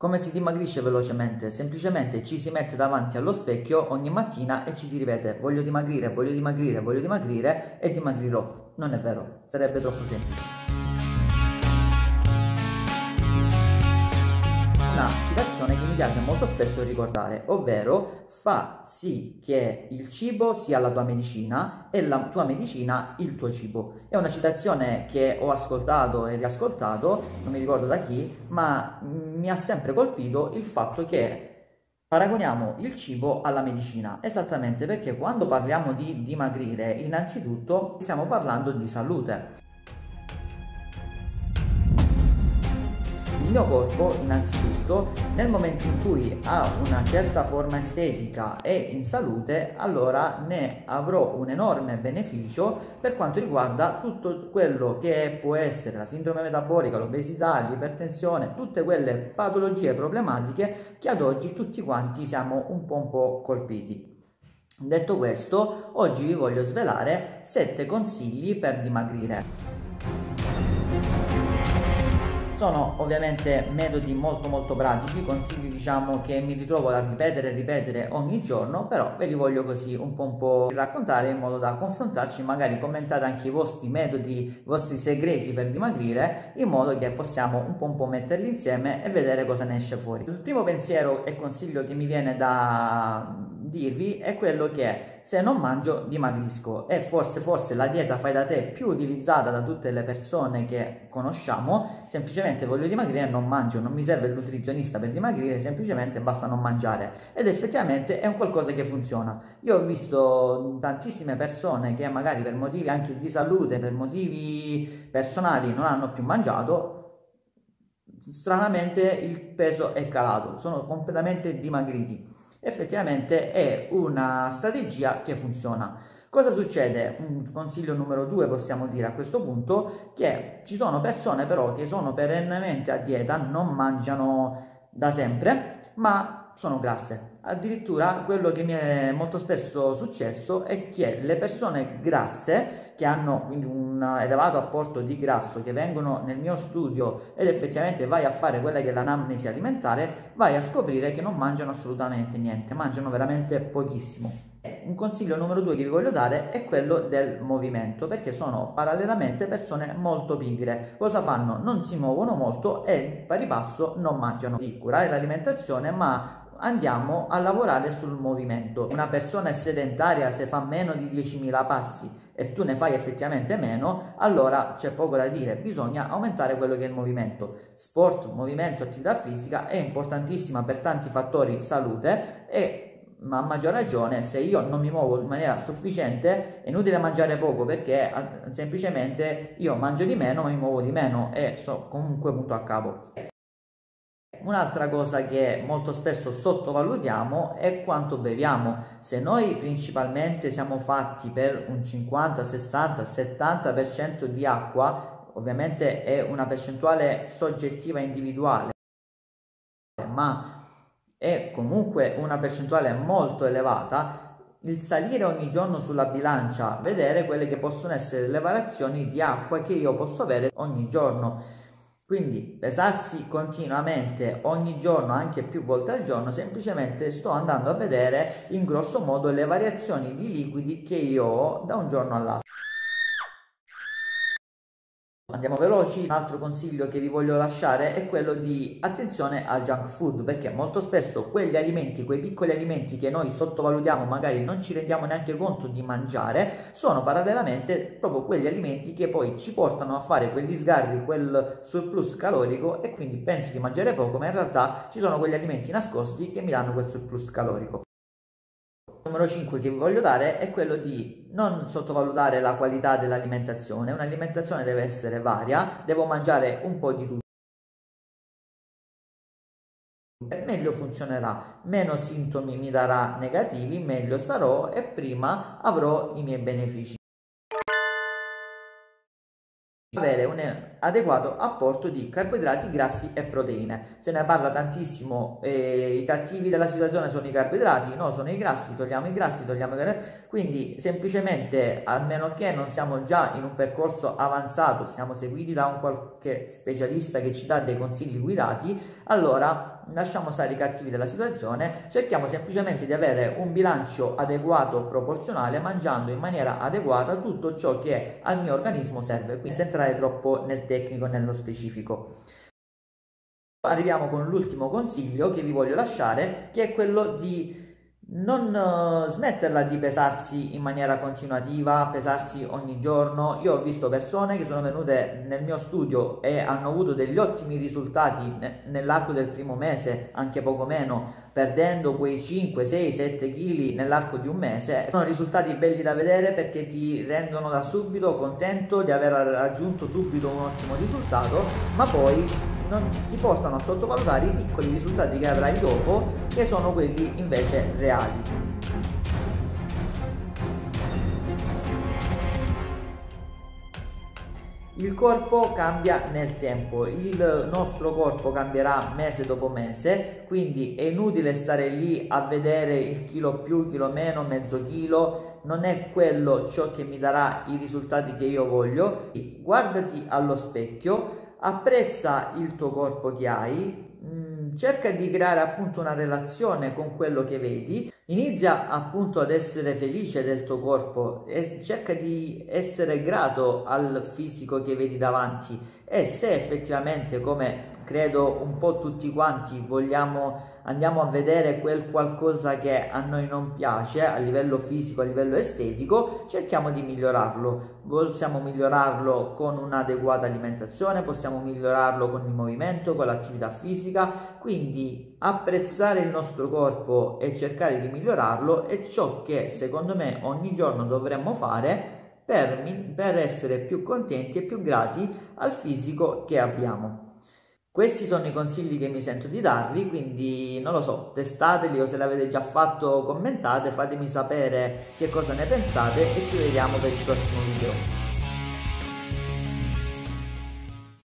Come si dimagrisce velocemente? Semplicemente ci si mette davanti allo specchio ogni mattina e ci si ripete voglio dimagrire, voglio dimagrire, voglio dimagrire e dimagrirò. Non è vero, sarebbe troppo semplice. Citazione che mi piace molto spesso ricordare, ovvero fa sì che il cibo sia la tua medicina e la tua medicina il tuo cibo. È una citazione che ho ascoltato e riascoltato, non mi ricordo da chi, ma mi ha sempre colpito il fatto che Paragoniamo il cibo alla medicina, esattamente perché quando parliamo di dimagrire, innanzitutto stiamo parlando di salute. Il mio corpo, innanzitutto, nel momento in cui ha una certa forma estetica e in salute, allora ne avrò un enorme beneficio per quanto riguarda tutto quello che può essere la sindrome metabolica, l'obesità, l'ipertensione, tutte quelle patologie problematiche che ad oggi tutti quanti siamo un po', un po colpiti. Detto questo, oggi vi voglio svelare 7 consigli per dimagrire. Sono ovviamente metodi molto molto pratici, consigli diciamo che mi ritrovo a ripetere e ripetere ogni giorno, però ve li voglio così un po' un po' raccontare in modo da confrontarci, magari commentate anche i vostri metodi, i vostri segreti per dimagrire, in modo che possiamo un po' un po' metterli insieme e vedere cosa ne esce fuori. Il primo pensiero e consiglio che mi viene da dirvi è quello che se non mangio dimagrisco e forse forse la dieta fai da te più utilizzata da tutte le persone che conosciamo. Semplicemente voglio dimagrire non mangio. Non mi serve il nutrizionista per dimagrire semplicemente basta non mangiare. Ed effettivamente è un qualcosa che funziona. Io ho visto tantissime persone che magari per motivi anche di salute per motivi personali non hanno più mangiato. Stranamente il peso è calato. Sono completamente dimagriti effettivamente è una strategia che funziona. Cosa succede? Un consiglio numero due possiamo dire a questo punto che ci sono persone però che sono perennemente a dieta, non mangiano da sempre, ma sono grasse. Addirittura quello che mi è molto spesso successo è che le persone grasse che hanno quindi un elevato apporto di grasso che vengono nel mio studio ed effettivamente vai a fare quella che è l'anamnesi alimentare, vai a scoprire che non mangiano assolutamente niente, mangiano veramente pochissimo. Un consiglio numero due che vi voglio dare è quello del movimento, perché sono parallelamente persone molto pigre. Cosa fanno? Non si muovono molto e pari passo non mangiano. Di curare l'alimentazione, ma andiamo a lavorare sul movimento. Una persona è sedentaria se fa meno di 10.000 passi e tu ne fai effettivamente meno, allora c'è poco da dire, bisogna aumentare quello che è il movimento. Sport, movimento, attività fisica è importantissima per tanti fattori salute e ma a maggior ragione se io non mi muovo in maniera sufficiente è inutile mangiare poco perché semplicemente io mangio di meno ma mi muovo di meno e so comunque punto a capo. Un'altra cosa che molto spesso sottovalutiamo è quanto beviamo. Se noi principalmente siamo fatti per un 50, 60, 70% di acqua, ovviamente è una percentuale soggettiva individuale, ma è comunque una percentuale molto elevata, il salire ogni giorno sulla bilancia, vedere quelle che possono essere le variazioni di acqua che io posso avere ogni giorno quindi pesarsi continuamente ogni giorno, anche più volte al giorno, semplicemente sto andando a vedere in grosso modo le variazioni di liquidi che io ho da un giorno all'altro. Andiamo veloci, un altro consiglio che vi voglio lasciare è quello di attenzione al junk food perché molto spesso quegli alimenti, quei piccoli alimenti che noi sottovalutiamo, magari non ci rendiamo neanche conto di mangiare, sono parallelamente proprio quegli alimenti che poi ci portano a fare quegli sgarri, quel surplus calorico e quindi penso di mangiare poco ma in realtà ci sono quegli alimenti nascosti che mi danno quel surplus calorico numero 5 che vi voglio dare è quello di non sottovalutare la qualità dell'alimentazione. Un'alimentazione deve essere varia, devo mangiare un po' di tutto. Meglio funzionerà, meno sintomi mi darà negativi, meglio starò e prima avrò i miei benefici. Avere un adeguato apporto di carboidrati, grassi e proteine. Se ne parla tantissimo, eh, i cattivi della situazione sono i carboidrati, no, sono i grassi, togliamo i grassi, togliamo i grassi, quindi semplicemente, a meno che non siamo già in un percorso avanzato, siamo seguiti da un qualche specialista che ci dà dei consigli guidati, allora lasciamo stare i cattivi della situazione, cerchiamo semplicemente di avere un bilancio adeguato, proporzionale, mangiando in maniera adeguata tutto ciò che al mio organismo serve, quindi senza entrare troppo nel tecnico nello specifico. Arriviamo con l'ultimo consiglio che vi voglio lasciare, che è quello di non uh, smetterla di pesarsi in maniera continuativa, pesarsi ogni giorno. Io ho visto persone che sono venute nel mio studio e hanno avuto degli ottimi risultati nell'arco del primo mese, anche poco meno, perdendo quei 5, 6, 7 kg nell'arco di un mese. Sono risultati belli da vedere perché ti rendono da subito contento di aver raggiunto subito un ottimo risultato, ma poi non ti portano a sottovalutare i piccoli risultati che avrai dopo, che sono quelli invece reali. Il corpo cambia nel tempo, il nostro corpo cambierà mese dopo mese, quindi è inutile stare lì a vedere il chilo più, chilo meno, mezzo chilo, non è quello ciò che mi darà i risultati che io voglio. Guardati allo specchio, apprezza il tuo corpo che hai, mm, cerca di creare appunto una relazione con quello che vedi, inizia appunto ad essere felice del tuo corpo e cerca di essere grato al fisico che vedi davanti. E se effettivamente come credo un po' tutti quanti vogliamo andiamo a vedere quel qualcosa che a noi non piace a livello fisico, a livello estetico, cerchiamo di migliorarlo. Possiamo migliorarlo con un'adeguata alimentazione, possiamo migliorarlo con il movimento, con l'attività fisica, quindi apprezzare il nostro corpo e cercare di migliorarlo è ciò che secondo me ogni giorno dovremmo fare per, per essere più contenti e più grati al fisico che abbiamo. Questi sono i consigli che mi sento di darvi, quindi non lo so, testateli o se l'avete già fatto commentate, fatemi sapere che cosa ne pensate e ci vediamo per il prossimo video.